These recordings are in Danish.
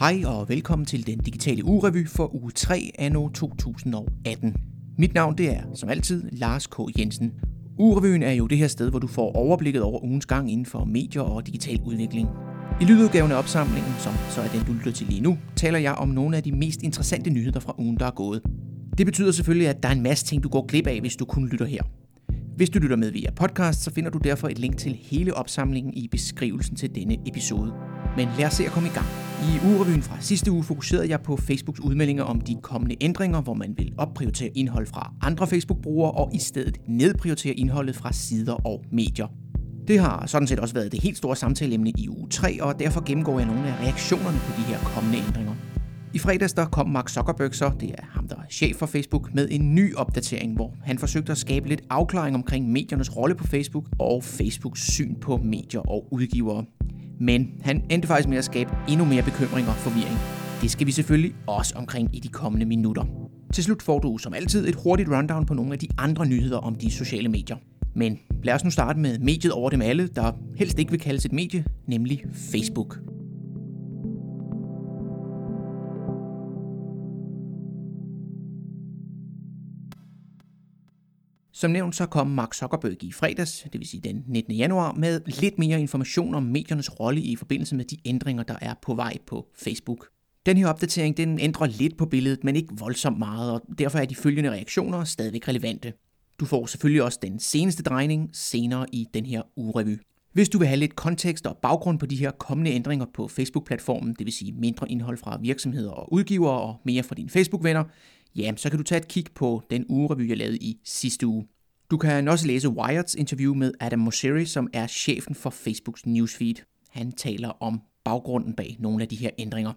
Hej og velkommen til den digitale ugerevy for uge 3 anno 2018. Mit navn det er, som altid, Lars K. Jensen. Ugerevyen er jo det her sted, hvor du får overblikket over ugens gang inden for medier og digital udvikling. I lydudgaven af opsamlingen, som så er den, du lytter til lige nu, taler jeg om nogle af de mest interessante nyheder fra ugen, der er gået. Det betyder selvfølgelig, at der er en masse ting, du går glip af, hvis du kun lytter her. Hvis du lytter med via podcast, så finder du derfor et link til hele opsamlingen i beskrivelsen til denne episode. Men lad os se at komme i gang. I ugerevyen fra sidste uge fokuserede jeg på Facebooks udmeldinger om de kommende ændringer, hvor man vil opprioritere indhold fra andre Facebook-brugere og i stedet nedprioritere indholdet fra sider og medier. Det har sådan set også været det helt store samtaleemne i uge 3, og derfor gennemgår jeg nogle af reaktionerne på de her kommende ændringer. I fredags der kom Mark Zuckerberg så, det er ham der er chef for Facebook, med en ny opdatering, hvor han forsøgte at skabe lidt afklaring omkring mediernes rolle på Facebook og Facebooks syn på medier og udgivere. Men han endte faktisk med at skabe endnu mere bekymring og forvirring. Det skal vi selvfølgelig også omkring i de kommende minutter. Til slut får du som altid et hurtigt rundown på nogle af de andre nyheder om de sociale medier. Men lad os nu starte med mediet over dem alle, der helst ikke vil kaldes et medie, nemlig Facebook. Som nævnt så kom Mark Zuckerberg i fredags, det vil sige den 19. januar, med lidt mere information om mediernes rolle i forbindelse med de ændringer, der er på vej på Facebook. Den her opdatering den ændrer lidt på billedet, men ikke voldsomt meget, og derfor er de følgende reaktioner stadigvæk relevante. Du får selvfølgelig også den seneste drejning senere i den her ugerevy. Hvis du vil have lidt kontekst og baggrund på de her kommende ændringer på Facebook-platformen, det vil sige mindre indhold fra virksomheder og udgivere og mere fra dine Facebook-venner, ja, så kan du tage et kig på den ugerevy, jeg lavede i sidste uge. Du kan også læse Wired's interview med Adam Mosseri, som er chefen for Facebooks newsfeed. Han taler om baggrunden bag nogle af de her ændringer.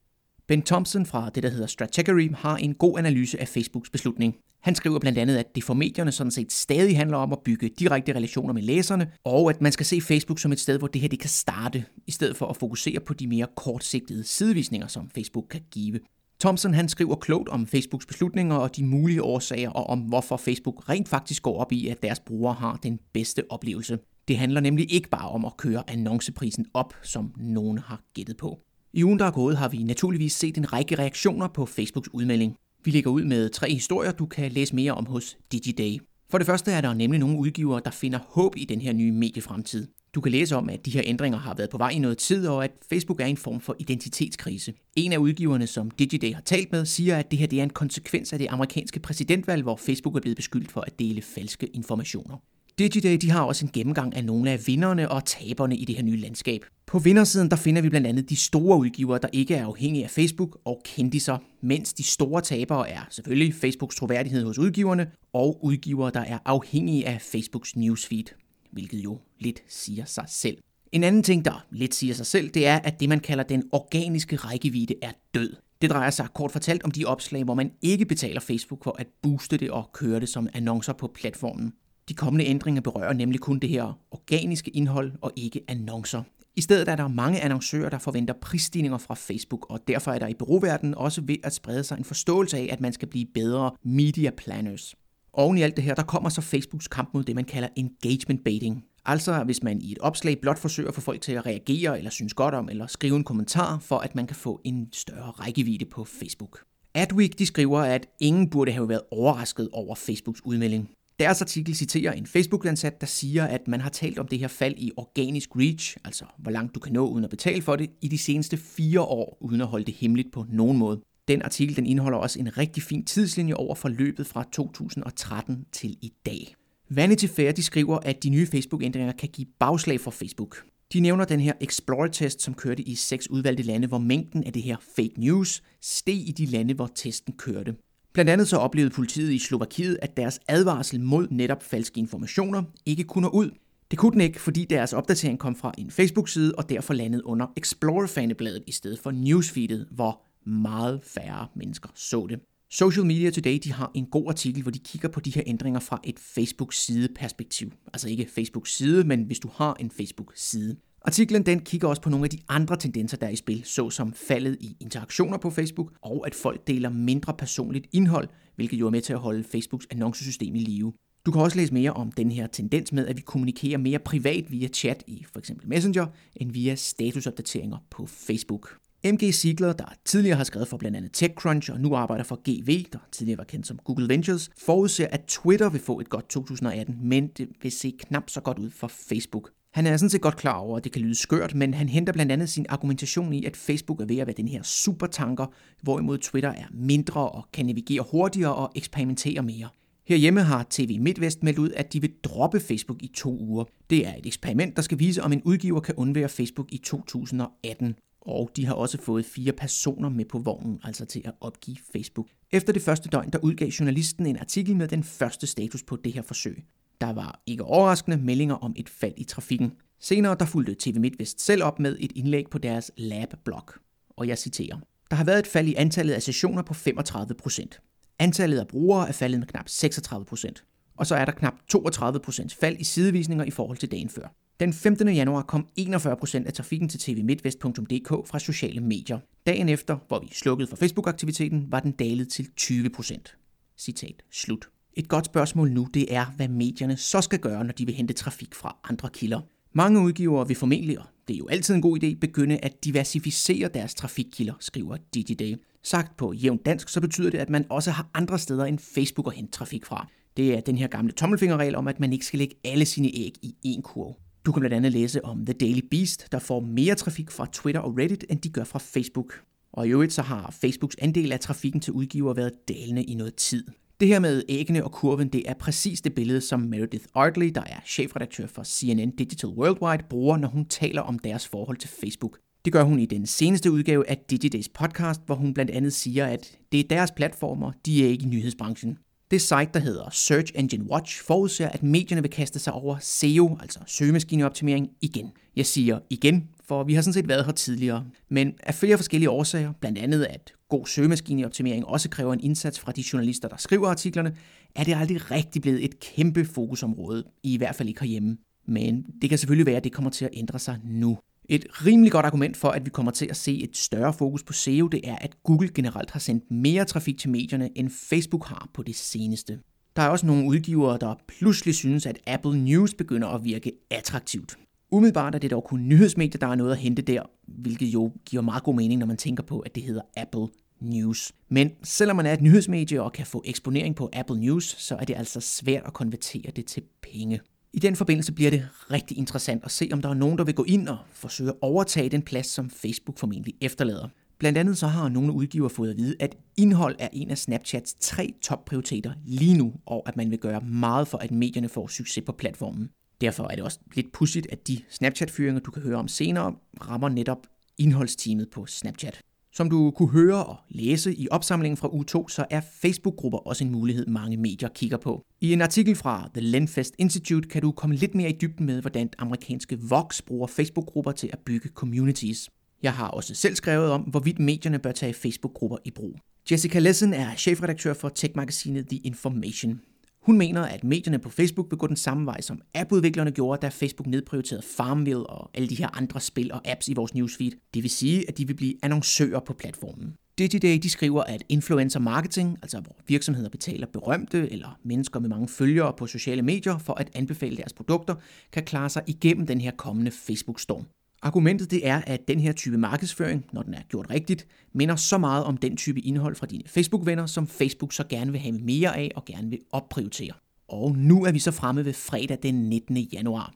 Ben Thompson fra det, der hedder Strategery, har en god analyse af Facebooks beslutning. Han skriver blandt andet, at det for medierne sådan set stadig handler om at bygge direkte relationer med læserne, og at man skal se Facebook som et sted, hvor det her det kan starte, i stedet for at fokusere på de mere kortsigtede sidevisninger, som Facebook kan give. Thompson han skriver klogt om Facebooks beslutninger og de mulige årsager, og om hvorfor Facebook rent faktisk går op i, at deres brugere har den bedste oplevelse. Det handler nemlig ikke bare om at køre annonceprisen op, som nogen har gættet på. I ugen, der er gået, har vi naturligvis set en række reaktioner på Facebooks udmelding. Vi lægger ud med tre historier, du kan læse mere om hos DigiDay. For det første er der nemlig nogle udgivere, der finder håb i den her nye mediefremtid. Du kan læse om, at de her ændringer har været på vej i noget tid, og at Facebook er en form for identitetskrise. En af udgiverne, som DigiDay har talt med, siger, at det her det er en konsekvens af det amerikanske præsidentvalg, hvor Facebook er blevet beskyldt for at dele falske informationer. DigiDay de har også en gennemgang af nogle af vinderne og taberne i det her nye landskab. På vindersiden der finder vi blandt andet de store udgivere, der ikke er afhængige af Facebook og kendiser, mens de store tabere er selvfølgelig Facebooks troværdighed hos udgiverne og udgivere, der er afhængige af Facebooks newsfeed, hvilket jo lidt siger sig selv. En anden ting, der lidt siger sig selv, det er, at det man kalder den organiske rækkevidde er død. Det drejer sig kort fortalt om de opslag, hvor man ikke betaler Facebook for at booste det og køre det som annoncer på platformen. De kommende ændringer berører nemlig kun det her organiske indhold og ikke annoncer. I stedet er der mange annoncører, der forventer prisstigninger fra Facebook, og derfor er der i byråverdenen også ved at sprede sig en forståelse af, at man skal blive bedre media planners. Oven i alt det her, der kommer så Facebooks kamp mod det, man kalder engagement baiting. Altså hvis man i et opslag blot forsøger at få folk til at reagere eller synes godt om, eller skrive en kommentar, for at man kan få en større rækkevidde på Facebook. Adweek de skriver, at ingen burde have været overrasket over Facebooks udmelding. Deres artikel citerer en Facebook-ansat, der siger, at man har talt om det her fald i organisk reach, altså hvor langt du kan nå uden at betale for det, i de seneste fire år, uden at holde det hemmeligt på nogen måde. Den artikel den indeholder også en rigtig fin tidslinje over forløbet fra 2013 til i dag. Vanity Fair de skriver, at de nye Facebook-ændringer kan give bagslag for Facebook. De nævner den her Explorer-test, som kørte i seks udvalgte lande, hvor mængden af det her fake news steg i de lande, hvor testen kørte. Blandt andet så oplevede politiet i Slovakiet, at deres advarsel mod netop falske informationer ikke kunne nå ud. Det kunne den ikke, fordi deres opdatering kom fra en Facebook-side og derfor landede under Explorer-fanebladet i stedet for newsfeedet, hvor meget færre mennesker så det. Social Media Today de har en god artikel, hvor de kigger på de her ændringer fra et Facebook-side perspektiv. Altså ikke Facebook-side, men hvis du har en Facebook-side. Artiklen den kigger også på nogle af de andre tendenser, der er i spil, såsom faldet i interaktioner på Facebook, og at folk deler mindre personligt indhold, hvilket jo er med til at holde Facebooks annoncesystem i live. Du kan også læse mere om den her tendens med, at vi kommunikerer mere privat via chat i f.eks. Messenger, end via statusopdateringer på Facebook. MG Ziegler, der tidligere har skrevet for blandt andet TechCrunch og nu arbejder for GV, der tidligere var kendt som Google Ventures, forudser, at Twitter vil få et godt 2018, men det vil se knap så godt ud for Facebook. Han er sådan set godt klar over, at det kan lyde skørt, men han henter blandt andet sin argumentation i, at Facebook er ved at være den her supertanker, hvorimod Twitter er mindre og kan navigere hurtigere og eksperimentere mere. Herhjemme har TV MidtVest meldt ud, at de vil droppe Facebook i to uger. Det er et eksperiment, der skal vise, om en udgiver kan undvære Facebook i 2018. Og de har også fået fire personer med på vognen, altså til at opgive Facebook. Efter det første døgn, der udgav journalisten en artikel med den første status på det her forsøg. Der var ikke overraskende meldinger om et fald i trafikken. Senere der fulgte TV MidtVest selv op med et indlæg på deres lab-blog. Og jeg citerer. Der har været et fald i antallet af sessioner på 35 procent. Antallet af brugere er faldet med knap 36 procent. Og så er der knap 32 procent fald i sidevisninger i forhold til dagen før. Den 15. januar kom 41 procent af trafikken til tvmidtvest.dk fra sociale medier. Dagen efter, hvor vi slukkede for Facebook-aktiviteten, var den dalet til 20 procent. Citat slut. Et godt spørgsmål nu, det er, hvad medierne så skal gøre, når de vil hente trafik fra andre kilder. Mange udgivere vil formentlig, og det er jo altid en god idé, begynde at diversificere deres trafikkilder, skriver DigiDay. Sagt på jævn dansk, så betyder det, at man også har andre steder end Facebook at hente trafik fra. Det er den her gamle tommelfingerregel om, at man ikke skal lægge alle sine æg i én kurv. Du kan blandt andet læse om The Daily Beast, der får mere trafik fra Twitter og Reddit, end de gør fra Facebook. Og i øvrigt så har Facebooks andel af trafikken til udgiver været dalende i noget tid. Det her med æggene og kurven, det er præcis det billede, som Meredith Artley, der er chefredaktør for CNN Digital Worldwide, bruger, når hun taler om deres forhold til Facebook. Det gør hun i den seneste udgave af DigiDays podcast, hvor hun blandt andet siger, at det er deres platformer, de er ikke i nyhedsbranchen. Det site, der hedder Search Engine Watch, forudser, at medierne vil kaste sig over SEO, altså søgemaskineoptimering, igen. Jeg siger igen, for vi har sådan set været her tidligere. Men af flere forskellige årsager, blandt andet at god søgemaskineoptimering også kræver en indsats fra de journalister, der skriver artiklerne, er det aldrig rigtig blevet et kæmpe fokusområde, i hvert fald ikke herhjemme. Men det kan selvfølgelig være, at det kommer til at ændre sig nu. Et rimelig godt argument for, at vi kommer til at se et større fokus på SEO, det er, at Google generelt har sendt mere trafik til medierne, end Facebook har på det seneste. Der er også nogle udgivere, der pludselig synes, at Apple News begynder at virke attraktivt. Umiddelbart er det dog kun nyhedsmedier, der er noget at hente der, hvilket jo giver meget god mening, når man tænker på, at det hedder Apple News. Men selvom man er et nyhedsmedie og kan få eksponering på Apple News, så er det altså svært at konvertere det til penge. I den forbindelse bliver det rigtig interessant at se, om der er nogen, der vil gå ind og forsøge at overtage den plads, som Facebook formentlig efterlader. Blandt andet så har nogle udgiver fået at vide, at indhold er en af Snapchats tre topprioriteter lige nu, og at man vil gøre meget for, at medierne får succes på platformen. Derfor er det også lidt pudsigt, at de Snapchat-fyringer, du kan høre om senere, rammer netop indholdsteamet på Snapchat. Som du kunne høre og læse i opsamlingen fra u 2, så er Facebook-grupper også en mulighed, mange medier kigger på. I en artikel fra The Lenfest Institute kan du komme lidt mere i dybden med, hvordan amerikanske Vox bruger Facebook-grupper til at bygge communities. Jeg har også selv skrevet om, hvorvidt medierne bør tage Facebook-grupper i brug. Jessica Lessen er chefredaktør for tech-magasinet The Information. Hun mener, at medierne på Facebook vil gå den samme vej, som appudviklerne gjorde, da Facebook nedprioriterede Farmville og alle de her andre spil og apps i vores newsfeed. Det vil sige, at de vil blive annoncører på platformen. DigiDay de skriver, at influencer marketing, altså hvor virksomheder betaler berømte eller mennesker med mange følgere på sociale medier for at anbefale deres produkter, kan klare sig igennem den her kommende Facebook-storm. Argumentet det er, at den her type markedsføring, når den er gjort rigtigt, minder så meget om den type indhold fra dine Facebook-venner, som Facebook så gerne vil have mere af og gerne vil opprioritere. Og nu er vi så fremme ved fredag den 19. januar.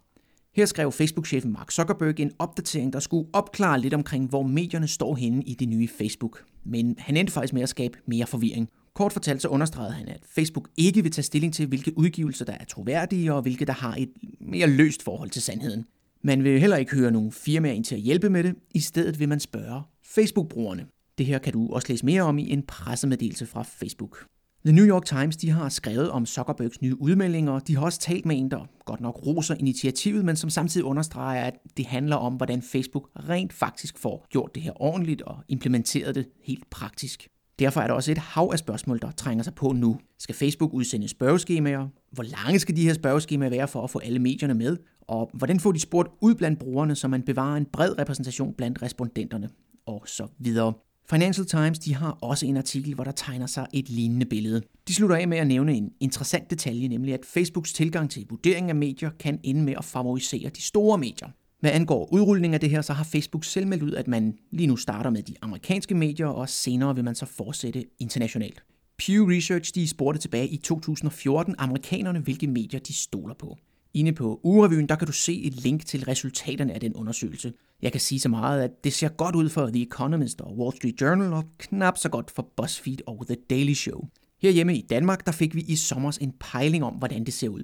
Her skrev Facebook-chefen Mark Zuckerberg en opdatering, der skulle opklare lidt omkring, hvor medierne står henne i det nye Facebook. Men han endte faktisk med at skabe mere forvirring. Kort fortalt så understregede han, at Facebook ikke vil tage stilling til, hvilke udgivelser der er troværdige og hvilke der har et mere løst forhold til sandheden. Man vil heller ikke høre nogen firmaer ind til at hjælpe med det. I stedet vil man spørge Facebook-brugerne. Det her kan du også læse mere om i en pressemeddelelse fra Facebook. The New York Times de har skrevet om Zuckerbergs nye udmeldinger. De har også talt med en, der godt nok roser initiativet, men som samtidig understreger, at det handler om, hvordan Facebook rent faktisk får gjort det her ordentligt og implementeret det helt praktisk. Derfor er der også et hav af spørgsmål, der trænger sig på nu. Skal Facebook udsende spørgeskemaer? Hvor lange skal de her spørgeskemaer være for at få alle medierne med? Og hvordan får de spurgt ud blandt brugerne, så man bevarer en bred repræsentation blandt respondenterne? Og så videre. Financial Times de har også en artikel, hvor der tegner sig et lignende billede. De slutter af med at nævne en interessant detalje, nemlig at Facebooks tilgang til vurdering af medier kan ende med at favorisere de store medier. Hvad angår udrulning af det her, så har Facebook selv meldt ud, at man lige nu starter med de amerikanske medier, og senere vil man så fortsætte internationalt. Pew Research de spurgte tilbage i 2014 amerikanerne, hvilke medier de stoler på. Inde på ugerevyen, der kan du se et link til resultaterne af den undersøgelse. Jeg kan sige så meget, at det ser godt ud for The Economist og Wall Street Journal, og knap så godt for BuzzFeed og The Daily Show. Herhjemme i Danmark, der fik vi i sommer en pejling om, hvordan det ser ud.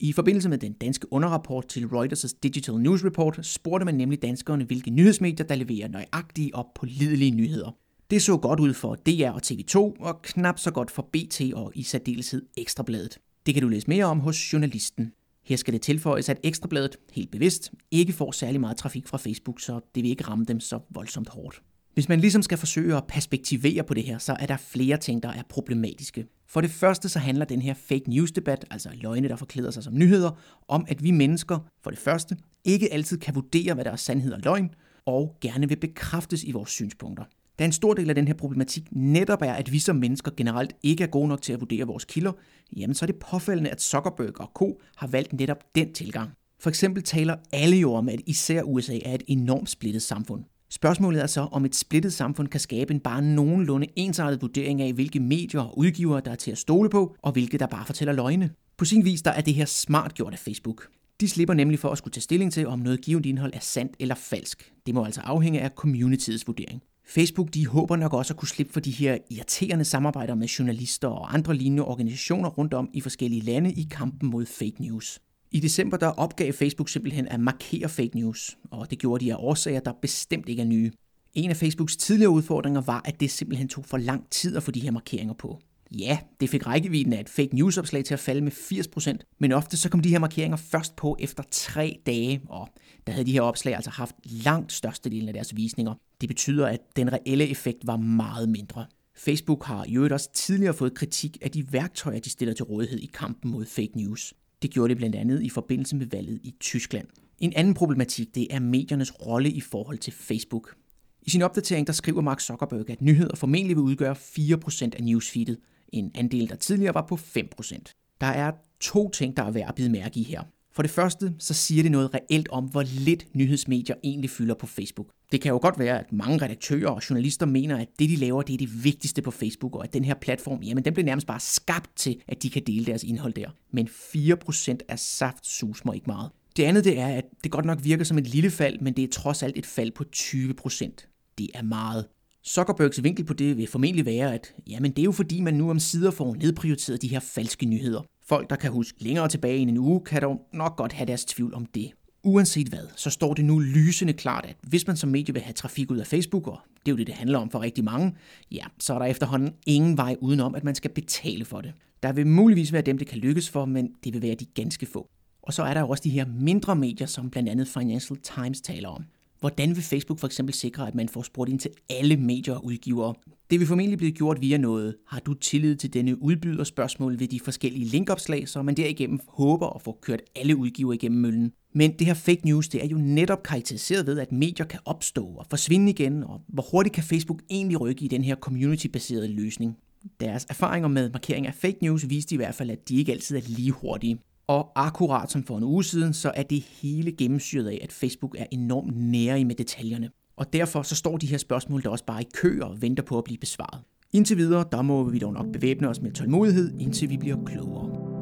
I forbindelse med den danske underrapport til Reuters' Digital News Report spurgte man nemlig danskerne, hvilke nyhedsmedier, der leverer nøjagtige og pålidelige nyheder. Det så godt ud for DR og TV2, og knap så godt for BT og i særdeleshed Ekstrabladet. Det kan du læse mere om hos journalisten. Her skal det tilføjes, at Ekstrabladet, helt bevidst, ikke får særlig meget trafik fra Facebook, så det vil ikke ramme dem så voldsomt hårdt. Hvis man ligesom skal forsøge at perspektivere på det her, så er der flere ting, der er problematiske. For det første så handler den her fake news debat, altså løgne, der forklæder sig som nyheder, om at vi mennesker, for det første, ikke altid kan vurdere, hvad der er sandhed og løgn, og gerne vil bekræftes i vores synspunkter. Da en stor del af den her problematik netop er, at vi som mennesker generelt ikke er gode nok til at vurdere vores kilder, jamen så er det påfaldende, at Zuckerberg og Co. har valgt netop den tilgang. For eksempel taler alle jo om, at især USA er et enormt splittet samfund. Spørgsmålet er så, om et splittet samfund kan skabe en bare nogenlunde ensartet vurdering af, hvilke medier og udgivere, der er til at stole på, og hvilke, der bare fortæller løgne. På sin vis der er det her smart gjort af Facebook. De slipper nemlig for at skulle tage stilling til, om noget givet indhold er sandt eller falsk. Det må altså afhænge af communityets vurdering. Facebook de håber nok også at kunne slippe for de her irriterende samarbejder med journalister og andre lignende organisationer rundt om i forskellige lande i kampen mod fake news. I december der opgav Facebook simpelthen at markere fake news, og det gjorde de af årsager, der bestemt ikke er nye. En af Facebooks tidligere udfordringer var, at det simpelthen tog for lang tid at få de her markeringer på. Ja, det fik rækkevidden af et fake news opslag til at falde med 80%, men ofte så kom de her markeringer først på efter tre dage, og der havde de her opslag altså haft langt størstedelen af deres visninger. Det betyder, at den reelle effekt var meget mindre. Facebook har i øvrigt også tidligere fået kritik af de værktøjer, de stiller til rådighed i kampen mod fake news. Det gjorde det blandt andet i forbindelse med valget i Tyskland. En anden problematik det er mediernes rolle i forhold til Facebook. I sin opdatering der skriver Mark Zuckerberg, at nyheder formentlig vil udgøre 4% af newsfeedet, en andel, der tidligere var på 5%. Der er to ting, der er værd at bide mærke i her. For det første, så siger det noget reelt om, hvor lidt nyhedsmedier egentlig fylder på Facebook. Det kan jo godt være, at mange redaktører og journalister mener, at det de laver, det er det vigtigste på Facebook, og at den her platform, jamen den bliver nærmest bare skabt til, at de kan dele deres indhold der. Men 4% af saft susmer ikke meget. Det andet det er, at det godt nok virker som et lille fald, men det er trods alt et fald på 20%. Det er meget. Zuckerbergs vinkel på det vil formentlig være, at jamen det er jo fordi, man nu om sider får nedprioriteret de her falske nyheder. Folk, der kan huske længere tilbage end en uge, kan dog nok godt have deres tvivl om det. Uanset hvad, så står det nu lysende klart, at hvis man som medie vil have trafik ud af Facebook, og det er jo det, det handler om for rigtig mange, ja, så er der efterhånden ingen vej udenom, at man skal betale for det. Der vil muligvis være dem, det kan lykkes for, men det vil være de ganske få. Og så er der jo også de her mindre medier, som blandt andet Financial Times taler om. Hvordan vil Facebook for eksempel sikre, at man får spurgt ind til alle medier og udgivere? Det vil formentlig blive gjort via noget. Har du tillid til denne udbyder spørgsmål ved de forskellige linkopslag, så man derigennem håber at få kørt alle udgivere igennem møllen? Men det her fake news, det er jo netop karakteriseret ved, at medier kan opstå og forsvinde igen, og hvor hurtigt kan Facebook egentlig rykke i den her community-baserede løsning? Deres erfaringer med markering af fake news viste i hvert fald, at de ikke altid er lige hurtige. Og akkurat som for en uge siden, så er det hele gennemsyret af, at Facebook er enormt nære med detaljerne. Og derfor så står de her spørgsmål der også bare i kø og venter på at blive besvaret. Indtil videre, der må vi dog nok bevæbne os med tålmodighed, indtil vi bliver klogere.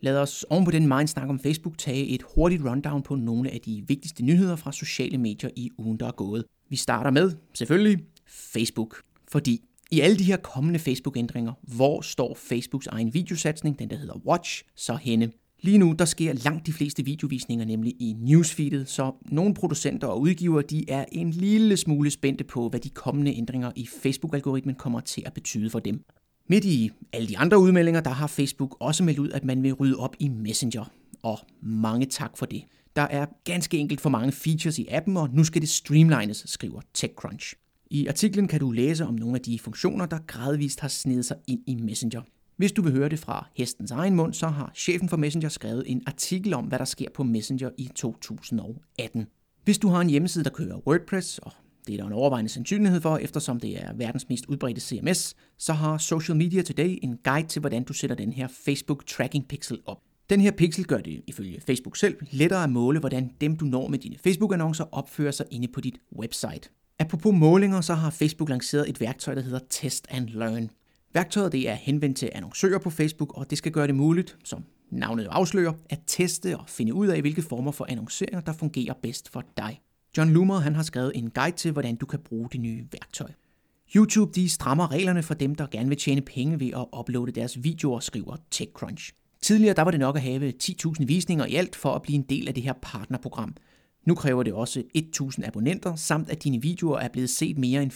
Lad os oven på den mind snak om Facebook tage et hurtigt rundown på nogle af de vigtigste nyheder fra sociale medier i ugen, der er gået. Vi starter med, selvfølgelig, Facebook. Fordi i alle de her kommende Facebook-ændringer, hvor står Facebooks egen videosatsning, den der hedder Watch, så henne? Lige nu, der sker langt de fleste videovisninger nemlig i newsfeedet, så nogle producenter og udgivere, de er en lille smule spændte på, hvad de kommende ændringer i Facebook-algoritmen kommer til at betyde for dem. Midt i alle de andre udmeldinger, der har Facebook også meldt ud, at man vil rydde op i Messenger. Og mange tak for det. Der er ganske enkelt for mange features i appen, og nu skal det streamlines, skriver TechCrunch. I artiklen kan du læse om nogle af de funktioner, der gradvist har snedet sig ind i Messenger. Hvis du vil høre det fra hestens egen mund, så har chefen for Messenger skrevet en artikel om, hvad der sker på Messenger i 2018. Hvis du har en hjemmeside, der kører WordPress, og Det er der en overvejende sandsynlighed for, eftersom det er verdens mest udbredte CMS, så har Social Media Today en guide til, hvordan du sætter den her Facebook Tracking Pixel op. Den her pixel gør det ifølge Facebook selv lettere at måle, hvordan dem du når med dine Facebook-annoncer opfører sig inde på dit website. Apropos målinger, så har Facebook lanceret et værktøj, der hedder Test and Learn. Værktøjet det er henvendt til annoncører på Facebook, og det skal gøre det muligt, som navnet afslører, at teste og finde ud af, hvilke former for annonceringer, der fungerer bedst for dig. John Loomer han har skrevet en guide til, hvordan du kan bruge det nye værktøj. YouTube de strammer reglerne for dem, der gerne vil tjene penge ved at uploade deres videoer, skriver TechCrunch. Tidligere der var det nok at have 10.000 visninger i alt for at blive en del af det her partnerprogram. Nu kræver det også 1.000 abonnenter, samt at dine videoer er blevet set mere end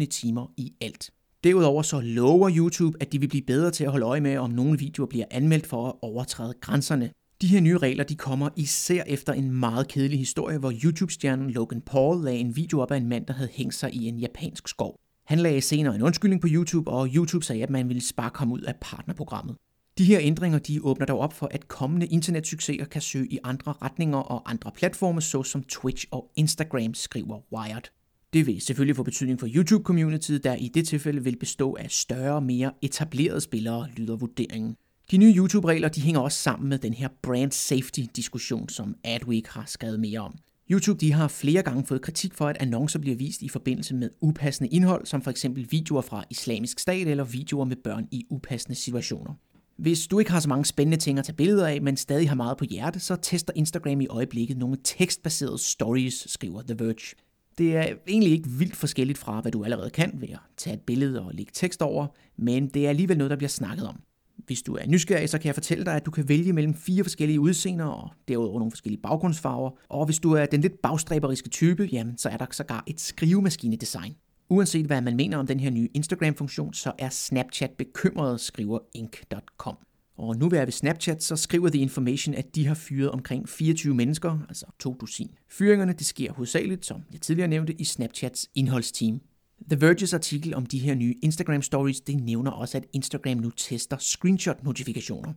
4.000 timer i alt. Derudover så lover YouTube, at de vil blive bedre til at holde øje med, om nogle videoer bliver anmeldt for at overtræde grænserne. De her nye regler de kommer især efter en meget kedelig historie, hvor YouTube-stjernen Logan Paul lagde en video op af en mand, der havde hængt sig i en japansk skov. Han lagde senere en undskyldning på YouTube, og YouTube sagde, at man ville spare ham ud af partnerprogrammet. De her ændringer de åbner dog op for, at kommende internetsucceser kan søge i andre retninger og andre platforme, såsom Twitch og Instagram, skriver Wired. Det vil selvfølgelig få betydning for YouTube-communityet, der i det tilfælde vil bestå af større, mere etablerede spillere, lyder vurderingen. De nye YouTube-regler de hænger også sammen med den her brand safety-diskussion, som Adweek har skrevet mere om. YouTube de har flere gange fået kritik for, at annoncer bliver vist i forbindelse med upassende indhold, som for eksempel videoer fra islamisk stat eller videoer med børn i upassende situationer. Hvis du ikke har så mange spændende ting at tage billeder af, men stadig har meget på hjerte, så tester Instagram i øjeblikket nogle tekstbaserede stories, skriver The Verge. Det er egentlig ikke vildt forskelligt fra, hvad du allerede kan ved at tage et billede og lægge tekst over, men det er alligevel noget, der bliver snakket om. Hvis du er nysgerrig, så kan jeg fortælle dig, at du kan vælge mellem fire forskellige udseender og derudover nogle forskellige baggrundsfarver. Og hvis du er den lidt bagstræberiske type, jamen, så er der sågar et skrivemaskinedesign. Uanset hvad man mener om den her nye Instagram-funktion, så er Snapchat bekymret, skriver Inc.com. Og nu vil jeg ved Snapchat, så skriver The Information, at de har fyret omkring 24 mennesker, altså to dusin. Fyringerne det sker hovedsageligt, som jeg tidligere nævnte, i Snapchats indholdsteam. The Verge's artikel om de her nye Instagram Stories, det nævner også, at Instagram nu tester screenshot-notifikationer.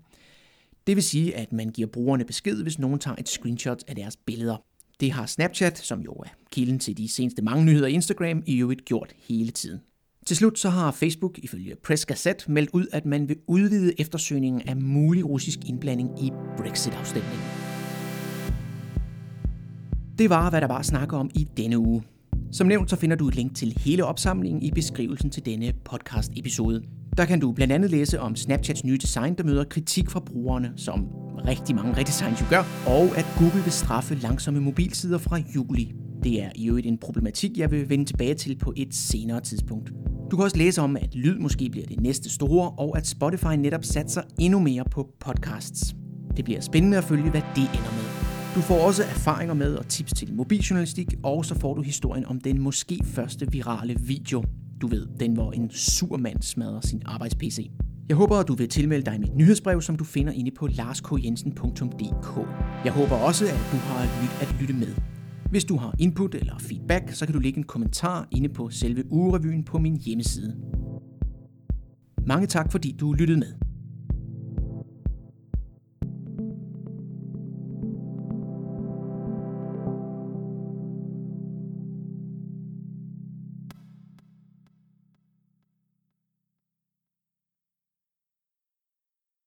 Det vil sige, at man giver brugerne besked, hvis nogen tager et screenshot af deres billeder. Det har Snapchat, som jo er kilden til de seneste mange nyheder i Instagram, i øvrigt gjort hele tiden. Til slut så har Facebook ifølge Press Gazette meldt ud, at man vil udvide eftersøgningen af mulig russisk indblanding i Brexit-afstemningen. Det var, hvad der var at snakke om i denne uge. Som nævnt, så finder du et link til hele opsamlingen i beskrivelsen til denne podcast-episode. Der kan du blandt andet læse om Snapchats nye design, der møder kritik fra brugerne, som rigtig mange redesigns jo gør, og at Google vil straffe langsomme mobilsider fra juli. Det er i øvrigt en problematik, jeg vil vende tilbage til på et senere tidspunkt. Du kan også læse om, at lyd måske bliver det næste store, og at Spotify netop satser endnu mere på podcasts. Det bliver spændende at følge, hvad det ender med. Du får også erfaringer med og tips til mobiljournalistik, og så får du historien om den måske første virale video. Du ved, den hvor en sur mand smadrer sin arbejds-PC. Jeg håber, at du vil tilmelde dig mit nyhedsbrev, som du finder inde på larskjensen.dk. Jeg håber også, at du har lyt at lytte med. Hvis du har input eller feedback, så kan du lægge en kommentar inde på selve ugerevyen på min hjemmeside. Mange tak, fordi du lyttede med.